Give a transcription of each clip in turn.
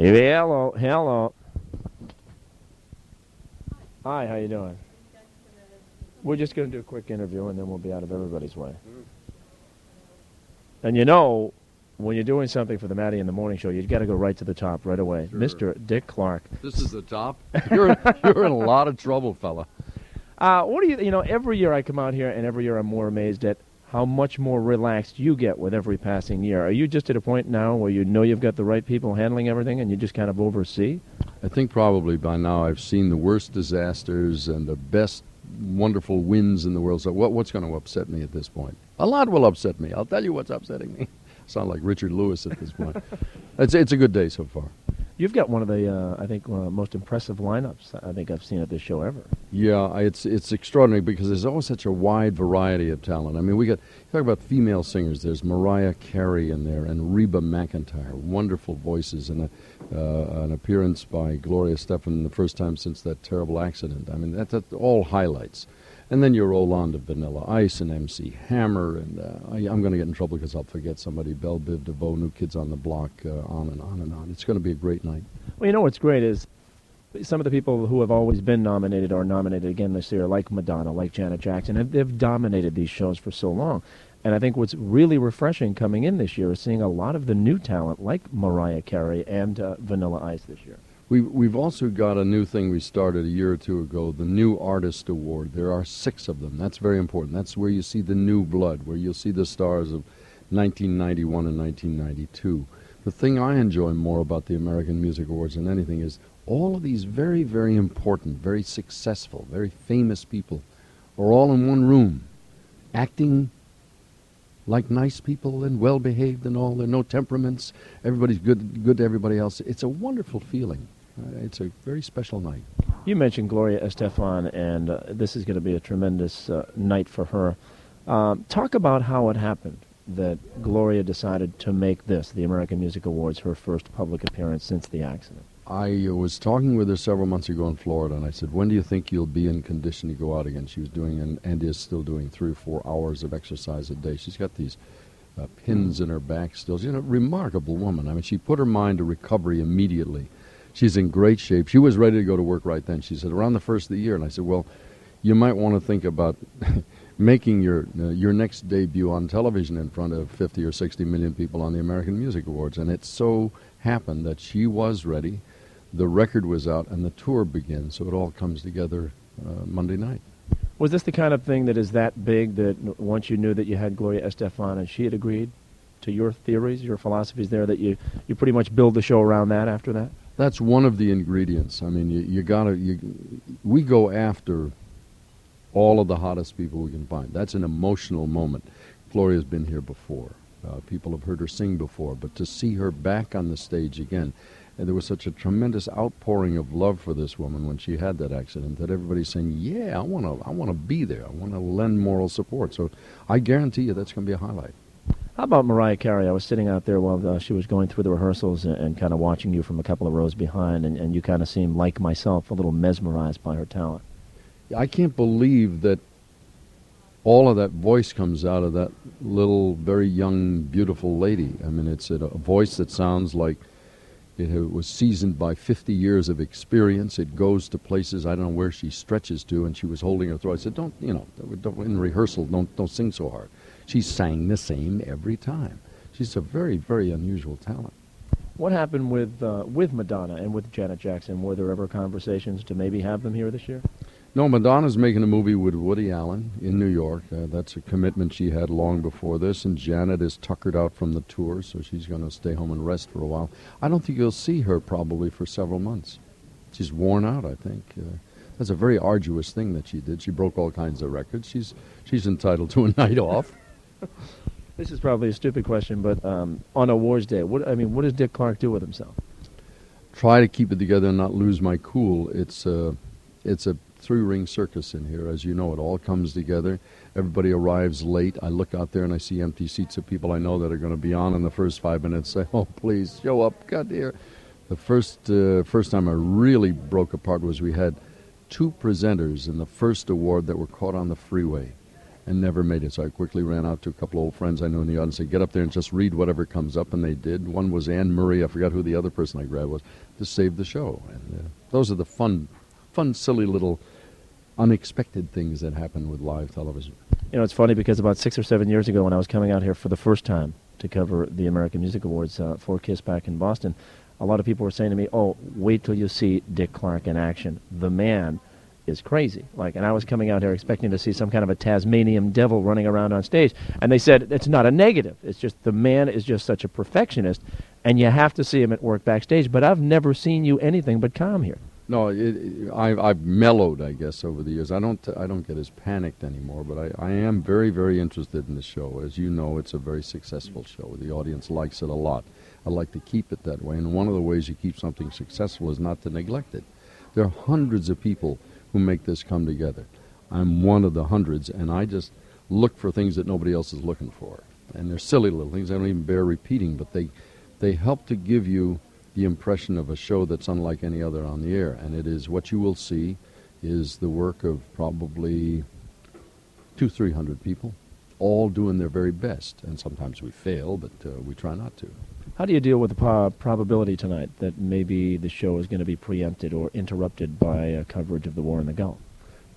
Hello, hello. Hi, how you doing? We're just going to do a quick interview, and then we'll be out of everybody's way. And you know, when you're doing something for the Matty in the Morning Show, you've got to go right to the top right away. Sure. Mr. Dick Clark. This is the top. You're you're in a lot of trouble, fella. Uh, what do you, you know, every year I come out here, and every year I'm more amazed at how much more relaxed you get with every passing year. Are you just at a point now where you know you've got the right people handling everything, and you just kind of oversee? I think probably by now I've seen the worst disasters and the best wonderful wins in the world. So what, what's going to upset me at this point? A lot will upset me. I'll tell you what's upsetting me. Sound like Richard Lewis at this point. it's it's a good day so far. You've got one of the, uh, I think, uh, most impressive lineups I think I've seen at this show ever. Yeah, it's it's extraordinary because there's always such a wide variety of talent. I mean, we got talk about female singers. There's Mariah Carey in there and Reba McEntire, wonderful voices, and a, uh, an appearance by Gloria Estefan the first time since that terrible accident. I mean, that, that's all highlights. And then you roll on to Vanilla Ice and MC Hammer, and uh, I, I'm going to get in trouble because I'll forget somebody. Bell Biv DeVoe, New Kids on the Block, uh, on and on and on. It's going to be a great night. Well, you know what's great is some of the people who have always been nominated or nominated again this year, like Madonna, like Janet Jackson, they've dominated these shows for so long. And I think what's really refreshing coming in this year is seeing a lot of the new talent, like Mariah Carey and uh, Vanilla Ice this year. We, we've also got a new thing we started a year or two ago, the New Artist Award. There are six of them. That's very important. That's where you see the new blood, where you'll see the stars of 1991 and 1992. The thing I enjoy more about the American Music Awards than anything is all of these very, very important, very successful, very famous people are all in one room, acting like nice people and well behaved and all. There are no temperaments. Everybody's good, good to everybody else. It's a wonderful feeling. Uh, it's a very special night. You mentioned Gloria Estefan, and uh, this is going to be a tremendous uh, night for her. Um, talk about how it happened that Gloria decided to make this, the American Music Awards, her first public appearance since the accident. I uh, was talking with her several months ago in Florida, and I said, "When do you think you'll be in condition to go out again?" She was doing and, and is still doing three or four hours of exercise a day. She's got these uh, pins in her back still. She's a remarkable woman. I mean, she put her mind to recovery immediately. She's in great shape. She was ready to go to work right then. She said, "Around the first of the year," and I said, "Well, you might want to think about." making your uh, your next debut on television in front of 50 or 60 million people on the American Music Awards and it so happened that she was ready the record was out and the tour begins so it all comes together uh, Monday night Was this the kind of thing that is that big that once you knew that you had Gloria Estefan and she had agreed to your theories, your philosophies there, that you, you pretty much build the show around that after that? That's one of the ingredients I mean you, you got to you we go after all of the hottest people we can find. That's an emotional moment. Gloria's been here before. Uh, people have heard her sing before, but to see her back on the stage again, and there was such a tremendous outpouring of love for this woman when she had that accident that everybody's saying, "Yeah, I want to, I want to be there. I want to lend moral support." So, I guarantee you that's going to be a highlight. How about Mariah Carey? I was sitting out there while uh, she was going through the rehearsals and, and kind of watching you from a couple of rows behind, and, and you kind of seemed, like myself, a little mesmerized by her talent. I can't believe that all of that voice comes out of that little, very young, beautiful lady. I mean, it's a, a voice that sounds like it ha- was seasoned by 50 years of experience. It goes to places I don't know where she stretches to, and she was holding her throat. I said, "Don't, you know, don't, in rehearsal, don't don't sing so hard." She sang the same every time. She's a very, very unusual talent. What happened with uh, with Madonna and with Janet Jackson? Were there ever conversations to maybe have them here this year? No, Madonna's making a movie with Woody Allen in New York. Uh, that's a commitment she had long before this. And Janet is tuckered out from the tour, so she's going to stay home and rest for a while. I don't think you'll see her probably for several months. She's worn out, I think. Uh, that's a very arduous thing that she did. She broke all kinds of records. She's she's entitled to a night off. This is probably a stupid question, but um, on Awards Day, what I mean, what does Dick Clark do with himself? Try to keep it together and not lose my cool. It's a it's a three ring circus in here, as you know. It all comes together. Everybody arrives late. I look out there and I see empty seats of people I know that are going to be on in the first five minutes. Say, "Oh, please show up, God dear." The first uh, first time I really broke apart was we had two presenters in the first award that were caught on the freeway, and never made it. So I quickly ran out to a couple of old friends I knew in the audience and said, get up there and just read whatever comes up, and they did. One was Anne Murray. I forgot who the other person I grabbed was to save the show. And uh, those are the fun, fun, silly little unexpected things that happen with live television. You know, it's funny because about six or seven years ago, when I was coming out here for the first time to cover the American Music Awards uh, for Kiss back in Boston, a lot of people were saying to me, "Oh, wait till you see Dick Clark in action. The man is crazy." Like, and I was coming out here expecting to see some kind of a Tasmanian devil running around on stage, and they said it's not a negative. It's just the man is just such a perfectionist, and you have to see him at work backstage. But I've never seen you anything but calm here. No, it, I've, I've mellowed, I guess, over the years. I don't, I don't get as panicked anymore, but I, I am very, very interested in the show. As you know, it's a very successful show. The audience likes it a lot. I like to keep it that way, and one of the ways you keep something successful is not to neglect it. There are hundreds of people who make this come together. I'm one of the hundreds, and I just look for things that nobody else is looking for. And they're silly little things I don't even bear repeating, but they, they help to give you the impression of a show that's unlike any other on the air. And it is what you will see is the work of probably two, three hundred people, all doing their very best. And sometimes we fail, but uh, we try not to. How do you deal with the probability tonight that maybe the show is going to be preempted or interrupted by coverage of the war in the Gulf?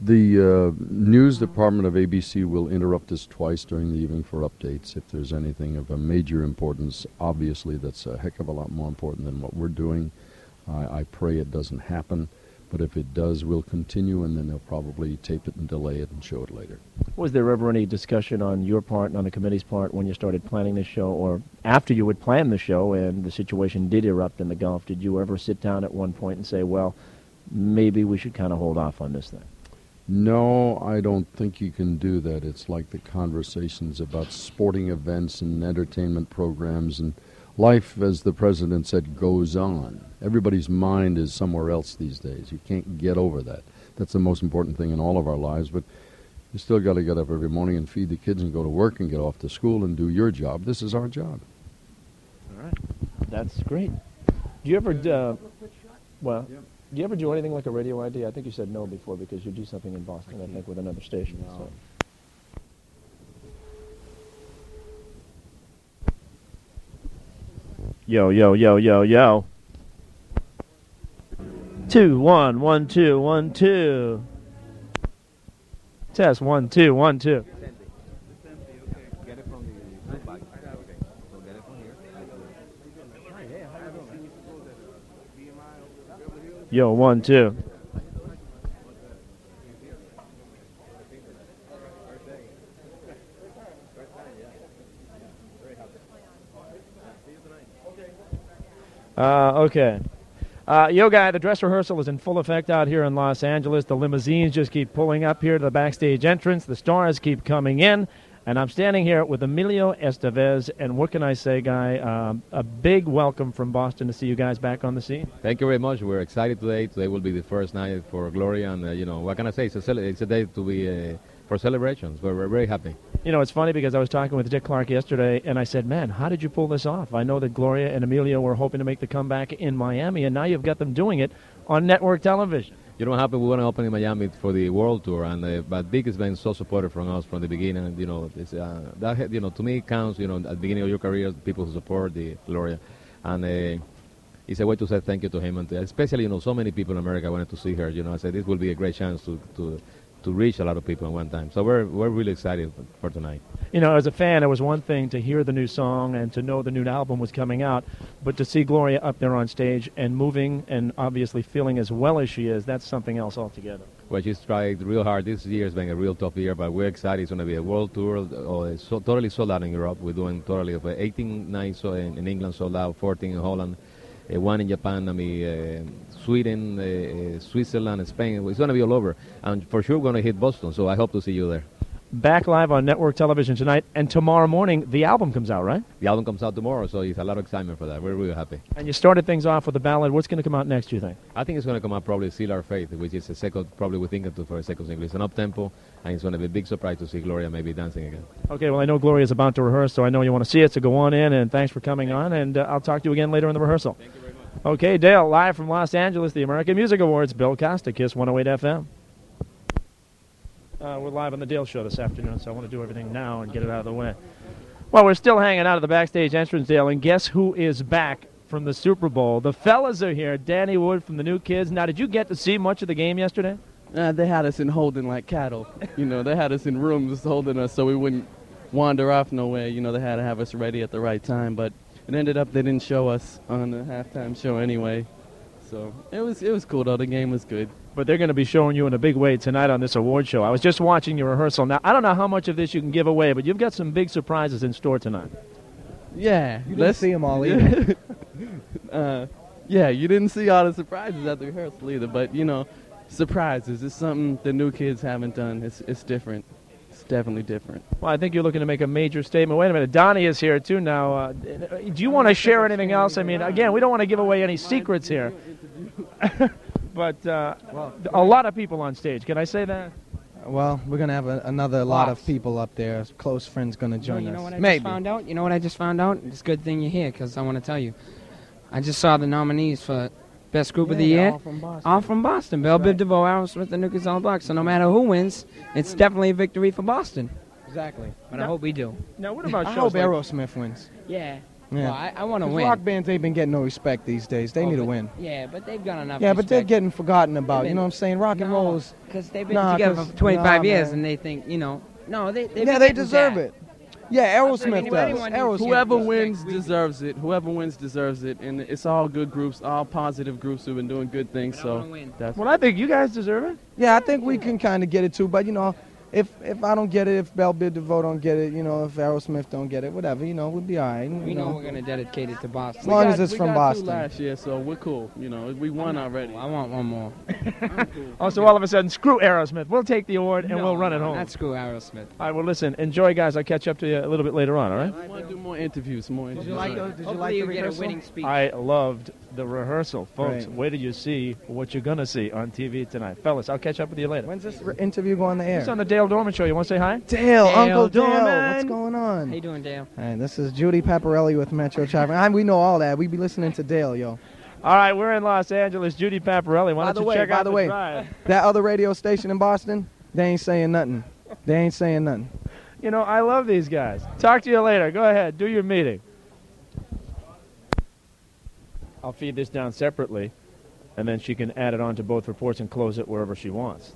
The uh, news department of ABC will interrupt us twice during the evening for updates. If there's anything of a major importance, obviously that's a heck of a lot more important than what we're doing. I, I pray it doesn't happen, but if it does, we'll continue, and then they'll probably tape it and delay it and show it later. Was there ever any discussion on your part and on the committee's part when you started planning this show, or after you would plan the show and the situation did erupt in the Gulf? Did you ever sit down at one point and say, well, maybe we should kind of hold off on this thing? No, I don't think you can do that. It's like the conversations about sporting events and entertainment programs and life, as the president said, goes on. Everybody's mind is somewhere else these days. You can't get over that. That's the most important thing in all of our lives, but you still got to get up every morning and feed the kids and go to work and get off to school and do your job. This is our job. All right. That's great. Do you ever, uh, well, do you ever do anything like a radio ID? I think you said no before because you do something in Boston, I think, with another station. No. So. Yo, yo, yo, yo, yo. Two, one, one, two, one, two. Test one, two, one, two. Yo, one, two. Uh, okay. Uh, yo, guy, the dress rehearsal is in full effect out here in Los Angeles. The limousines just keep pulling up here to the backstage entrance. The stars keep coming in. And I'm standing here with Emilio Estefan. And what can I say, Guy? Um, a big welcome from Boston to see you guys back on the scene. Thank you very much. We're excited today. Today will be the first night for Gloria. And, uh, you know, what can I say? It's a, it's a day to be uh, for celebrations. We're very happy. You know, it's funny because I was talking with Dick Clark yesterday, and I said, "Man, how did you pull this off?" I know that Gloria and Emilio were hoping to make the comeback in Miami, and now you've got them doing it on network television. You know what happened? We want to open in Miami for the world tour, and uh, but Dick has been so supportive from us from the beginning. You know, uh, that you know to me it counts. You know, at the beginning of your career, people who support the Gloria, and uh, it's a way to say thank you to him, and to, especially you know so many people in America wanted to see her. You know, I said this will be a great chance to to to reach a lot of people at one time. So we're we're really excited for tonight. You know, as a fan, it was one thing to hear the new song and to know the new album was coming out, but to see Gloria up there on stage and moving and obviously feeling as well as she is, that's something else altogether. Well, she's tried real hard. This year has been a real tough year, but we're excited. It's going to be a world tour, uh, so, totally sold out in Europe. We're doing totally of uh, 18 nights in, in England sold out, 14 in Holland, one in Japan, I mean, uh, Sweden, uh, Switzerland, Spain. It's going to be all over, and for sure we're going to hit Boston. So I hope to see you there. Back live on network television tonight, and tomorrow morning the album comes out, right? The album comes out tomorrow, so it's a lot of excitement for that. We're really happy. And you started things off with a ballad. What's going to come out next? Do you think? I think it's going to come out probably "Seal Our Fate," which is a second, probably we think it for a second single. It's an up tempo, and it's going to be a big surprise to see Gloria maybe dancing again. Okay, well I know Gloria is about to rehearse, so I know you want to see it. So go on in, and thanks for coming on, and uh, I'll talk to you again later in the rehearsal. Okay, Dale, live from Los Angeles, the American Music Awards, Bill Costa, Kiss 108 FM. Uh, we're live on the Dale Show this afternoon, so I want to do everything now and get it out of the way. Well, we're still hanging out at the backstage entrance, Dale, and guess who is back from the Super Bowl? The fellas are here. Danny Wood from the New Kids. Now, did you get to see much of the game yesterday? Uh, they had us in holding like cattle. You know, they had us in rooms holding us so we wouldn't wander off nowhere. You know, they had to have us ready at the right time. But it ended up they didn't show us on the halftime show anyway. So it was it was cool though. The game was good. But they're going to be showing you in a big way tonight on this award show. I was just watching your rehearsal. Now, I don't know how much of this you can give away, but you've got some big surprises in store tonight. Yeah, You didn't let's see them all either. uh, yeah, you didn't see all the surprises at the rehearsal either. But you know, surprises is something the new kids haven't done. It's it's different. It's definitely different. Well, I think you're looking to make a major statement. Wait a minute, Donnie is here too now. Uh, do you want to share anything else? I mean, again, we don't want to give away any secrets here. but uh, a lot of people on stage. Can I say that? well, we're gonna have a, another lot of people up there. Close friends gonna Well, join you know us. what I Maybe. just found out? You know what I just found out? It's a good thing you're here because I want to tell you. I just saw the nominees for Best Group of the Yeah, Year. all from Boston. All from Boston. Bell Biv right. DeVoe, Aerosmith, and New Kids on the Block. So no matter who wins, it's definitely a victory for Boston. Exactly. But I hope we do. Now, what about I shows hope like- Aerosmith wins. Yeah. Yeah. Well, I, I want to win. rock bands ain't been getting no respect these days. They Oh, need to win. Yeah, but they've got enough. Yeah, but they're getting forgotten about. They've You know what I'm saying? Rock and No, roll is. Because they've been Nah, together 'cause- for 25 nah, years man. and they think, you know, no, they, Yeah, been they deserve that. it. Yeah, That's Aerosmith does. Aerosmith. Whoever respect, wins deserves it. Whoever wins deserves it, and it's all good groups, all positive groups who've been doing good things. So that's Well, I think you guys deserve it. Yeah, I think we can kind of get it too. But you know, if if I don't get it, if Bell Biv DeVoe don't get it, you know, if Aerosmith don't get it, whatever, you know, we'll be all right. You We know know. we're going to dedicate it to Boston. As long We as got- it's we from got Boston. Two last year, so we're cool. You know, we won already. I want one more. Oh, so all of a sudden, screw Aerosmith. We'll take the award and No, we'll run it home. Not screw Aerosmith. All right, well, listen, enjoy, guys. I'll catch up to you a little bit later on, all right? I want to do more interviews. More interviews. Did you like the, Did you Hopefully like the you get a rehearsal? winning speech. I loved the rehearsal. Folks, Right. wait till you see what you're going to see on TV tonight. Fellas, I'll catch up with you later. When's this re- interview go on the air? It's on the Dale Dorman Show. You want to say hi? Dale, Dale Uncle Dale, Dorman. what's going on? How you doing, Dale? Hey, this is Judy Paparelli with Metro Traffic. I, we know all that. We be listening to Dale, yo. All right, we're in Los Angeles. Judy Paparelli, why By don't you way, check by out the the way. drive? That other radio station in Boston, they ain't saying nothing. They ain't saying nothing. You know, I love these guys. Talk to you later. Go ahead, do your meeting. I'll feed this down separately, and then she can add it on to both reports and close it wherever she wants.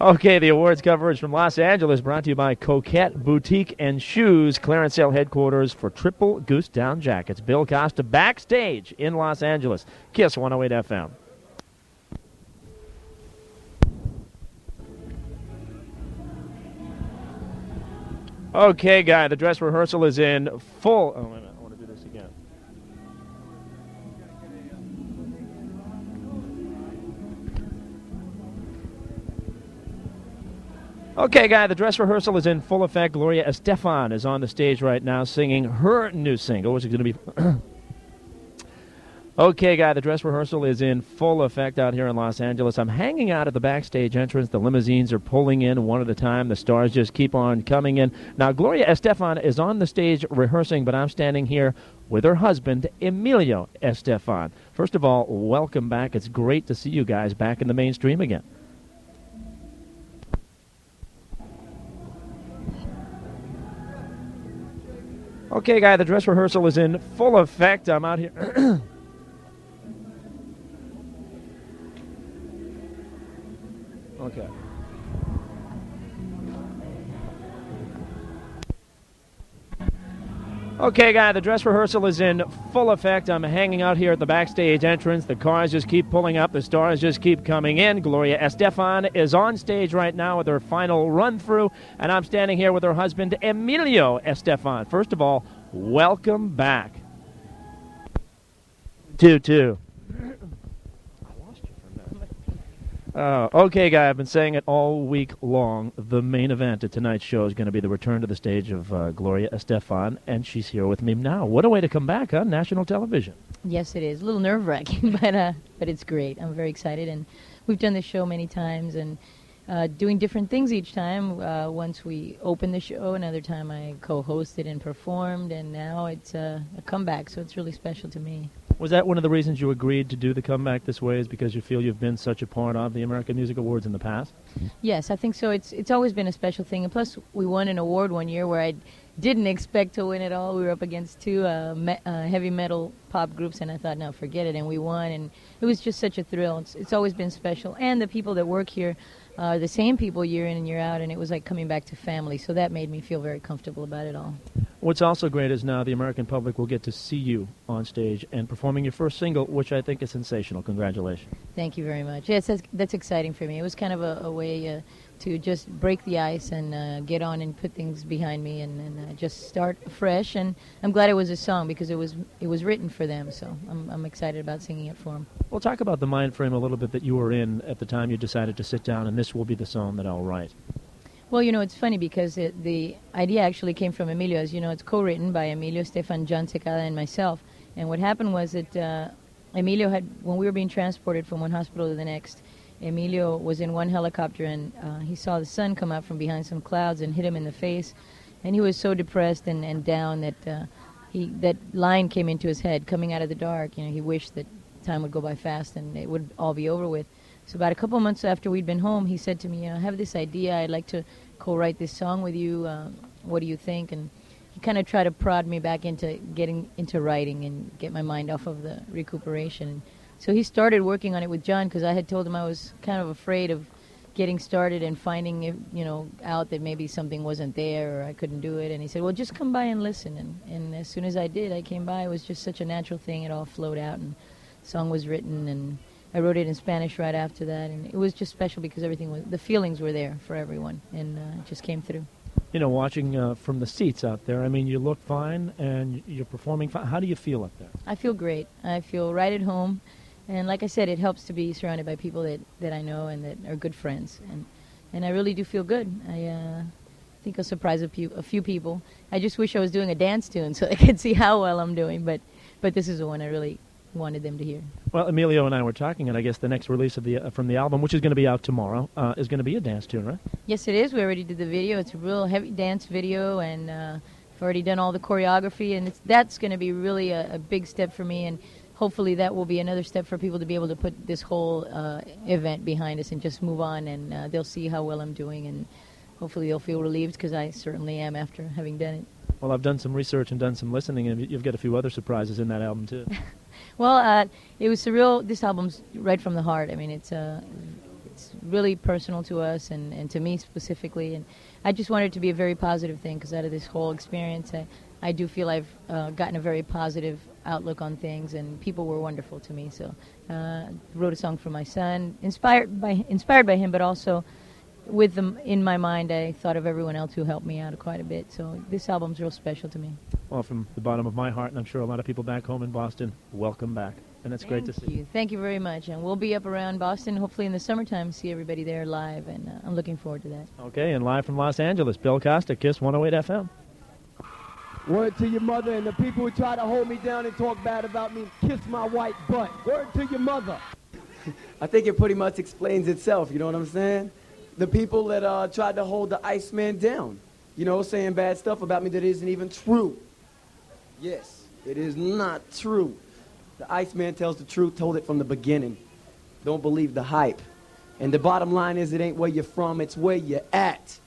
Okay, the awards coverage from Los Angeles brought to you by Coquette Boutique and Shoes, clearance sale headquarters for Triple Goose Down Jackets. Bill Costa backstage in Los Angeles. Kiss 108 FM. Okay, guy, the dress rehearsal is in full. Oh, Okay, guy, the dress rehearsal is in full effect. Gloria Estefan is on the stage right now singing her new single, which is going to be. Okay, guy, the dress rehearsal is in full effect out here in Los Angeles. I'm hanging out at the backstage entrance. The limousines are pulling in one at a time. The stars just keep on coming in. Now, Gloria Estefan is on the stage rehearsing, but I'm standing here with her husband, Emilio Estefan. First of all, welcome back. It's great to see you guys back in the mainstream again. Okay, guy, the dress rehearsal is in full effect. I'm out here. Okay. Okay, guy, the dress rehearsal is in full effect. I'm hanging out here at the backstage entrance. The cars just keep pulling up, the stars just keep coming in. Gloria Estefan is on stage right now with her final run through, and I'm standing here with her husband, Emilio Estefan. First of all, welcome back. 2 2. Uh, okay, guy, I've been saying it all week long. The main event of tonight's show is going to be the return to the stage of uh, Gloria Estefan, and she's here with me now. What a way to come back on national television. Yes, it is a little nerve wracking, but uh, but it's great. I'm very excited, and we've done this show many times and uh, doing different things each time. Uh, once we opened the show, another time I co-hosted and performed, and now it's uh, a comeback. So it's really special to me. Was that one of the reasons you agreed to do the comeback this way? Is because you feel you've been such a part of the American Music Awards in the past? Yes, I think so. It's it's always been a special thing, and plus we won an award one year where I didn't expect to win at all. We were up against two uh, me- uh, heavy metal pop groups, and I thought, no, forget it, and we won, and it was just such a thrill. It's, it's always been special, and the people that work here are the same people year in and year out, and it was like coming back to family. So that made me feel very comfortable about it all. What's also great is now the American public will get to see you on stage and performing your first single, which I think is sensational. Congratulations. Thank you very much. Yes, that's, that's exciting for me. It was kind of a, a way uh, to just break the ice and uh, get on and put things behind me and, and uh, just start fresh. And I'm glad it was a song because it was it was written for them. So I'm, I'm excited about singing it for them. Well, talk about the mind frame a little bit that you were in at the time you decided to sit down and this will be the song that I'll write. Well, you know, it's funny because it, the idea actually came from Emilio. As you know, it's co-written by Emilio, Estefan, Jon Secada, and myself. And what happened was that uh, Emilio had, when we were being transported from one hospital to the next, Emilio was in one helicopter and uh, he saw the sun come out from behind some clouds and hit him in the face. And he was so depressed and, and down that uh, he that line came into his head coming out of the dark. You know, he wished that time would go by fast and it would all be over with. So about a couple of months after we'd been home, he said to me, you know, "I have this idea. I'd like to co-write this song with you. Um, what do you think?" And he kind of tried to prod me back into getting into writing and get my mind off of the recuperation. So he started working on it with John because I had told him I was kind of afraid of getting started and finding you know out that maybe something wasn't there or I couldn't do it. And he said, "Well, just come by and listen." And, and as soon as I did, I came by. It was just such a natural thing. It all flowed out, and the song was written and I wrote it in Spanish right after that, and it was just special because everything was the feelings were there for everyone, and uh, it just came through. You know, watching uh, from the seats out there, I mean, you look fine and you're performing fine. How do you feel up there? I feel great. I feel right at home, and like I said, it helps to be surrounded by people that, that I know and that are good friends, and and I really do feel good. I uh, think I'll surprise a few a few people. I just wish I was doing a dance tune so they could see how well I'm doing, but but this is the one I really wanted them to hear. Well, Emilio and I were talking, and I guess the next release of the uh, from the album, which is going to be out tomorrow, uh, is going to be a dance tune, right? Yes, it is. We already did the video. It's a real heavy dance video, and uh, I've already done all the choreography, and that's going to be really a, a, big step for me, and hopefully that will be another step for people to be able to put this whole uh, event behind us and just move on, and uh, they'll see how well I'm doing, and hopefully they'll feel relieved because I certainly am after having done it. Well, I've done some research and done some listening, and you've got a few other surprises in that album too. well, uh, it was surreal. This album's right from the heart. I mean, it's uh, it's really personal to us and, and to me specifically, and I just wanted it to be a very positive thing because out of this whole experience, I, I do feel I've uh, gotten a very positive outlook on things, and people were wonderful to me. So, uh, wrote a song for my son, inspired by inspired by him, but also with them in my mind, I thought of everyone else who helped me out quite a bit. So this album's real special to me. Well, from the bottom of my heart, and I'm sure a lot of people back home in Boston, welcome back. And it's Thank great to see you. Thank you very much. And we'll be up around Boston, hopefully in the summertime, see everybody there live. And uh, I'm looking forward to that. Okay, and live from Los Angeles, Bill Costa, Kiss 108 FM. Word to your mother and the people who try to hold me down and talk bad about me, kiss my white butt. Word to your mother. I think it pretty much explains itself, you know what I'm saying? the people that uh, tried to hold the Iceman down, you know, saying bad stuff about me that isn't even true. Yes, it is not true. The Iceman tells the truth, told it from the beginning. Don't believe the hype. And the bottom line is it ain't where you're from, it's where you're at.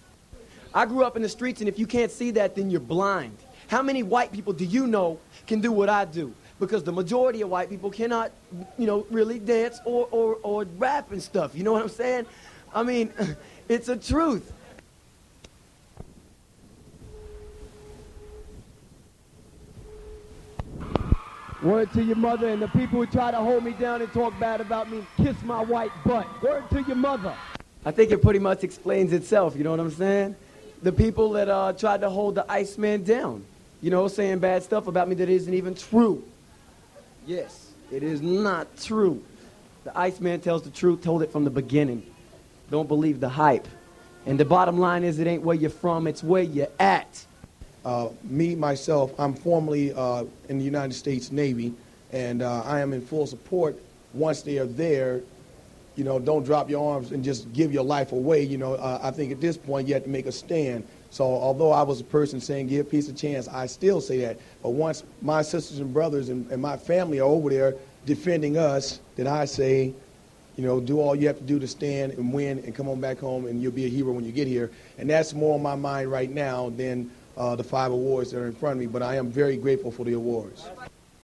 I grew up in the streets, and if you can't see that, then you're blind. How many white people do you know can do what I do? Because the majority of white people cannot, you know, really dance or, or, or rap and stuff. You know what I'm saying? I mean, it's a truth. Word to your mother and the people who try to hold me down and talk bad about me, kiss my white butt. Word to your mother. I think it pretty much explains itself, you know what I'm saying? The people that uh, tried to hold the Iceman down, you know, saying bad stuff about me that isn't even true. Yes, it is not true. The Iceman tells the truth, told it from the beginning. Don't believe the hype. And the bottom line is it ain't where you're from, it's where you're at. Uh, me, myself, I'm formerly uh, in the United States Navy, and uh, I am in full support once they are there. You know, don't drop your arms and just give your life away. You know, uh, I think at this point you have to make a stand. So although I was a person saying give peace a chance, I still say that. But once my sisters and brothers and, and my family are over there defending us, then I say, you know, do all you have to do to stand and win and come on back home and you'll be a hero when you get here. And that's more on my mind right now than uh, the five awards that are in front of me. But I am very grateful for the awards.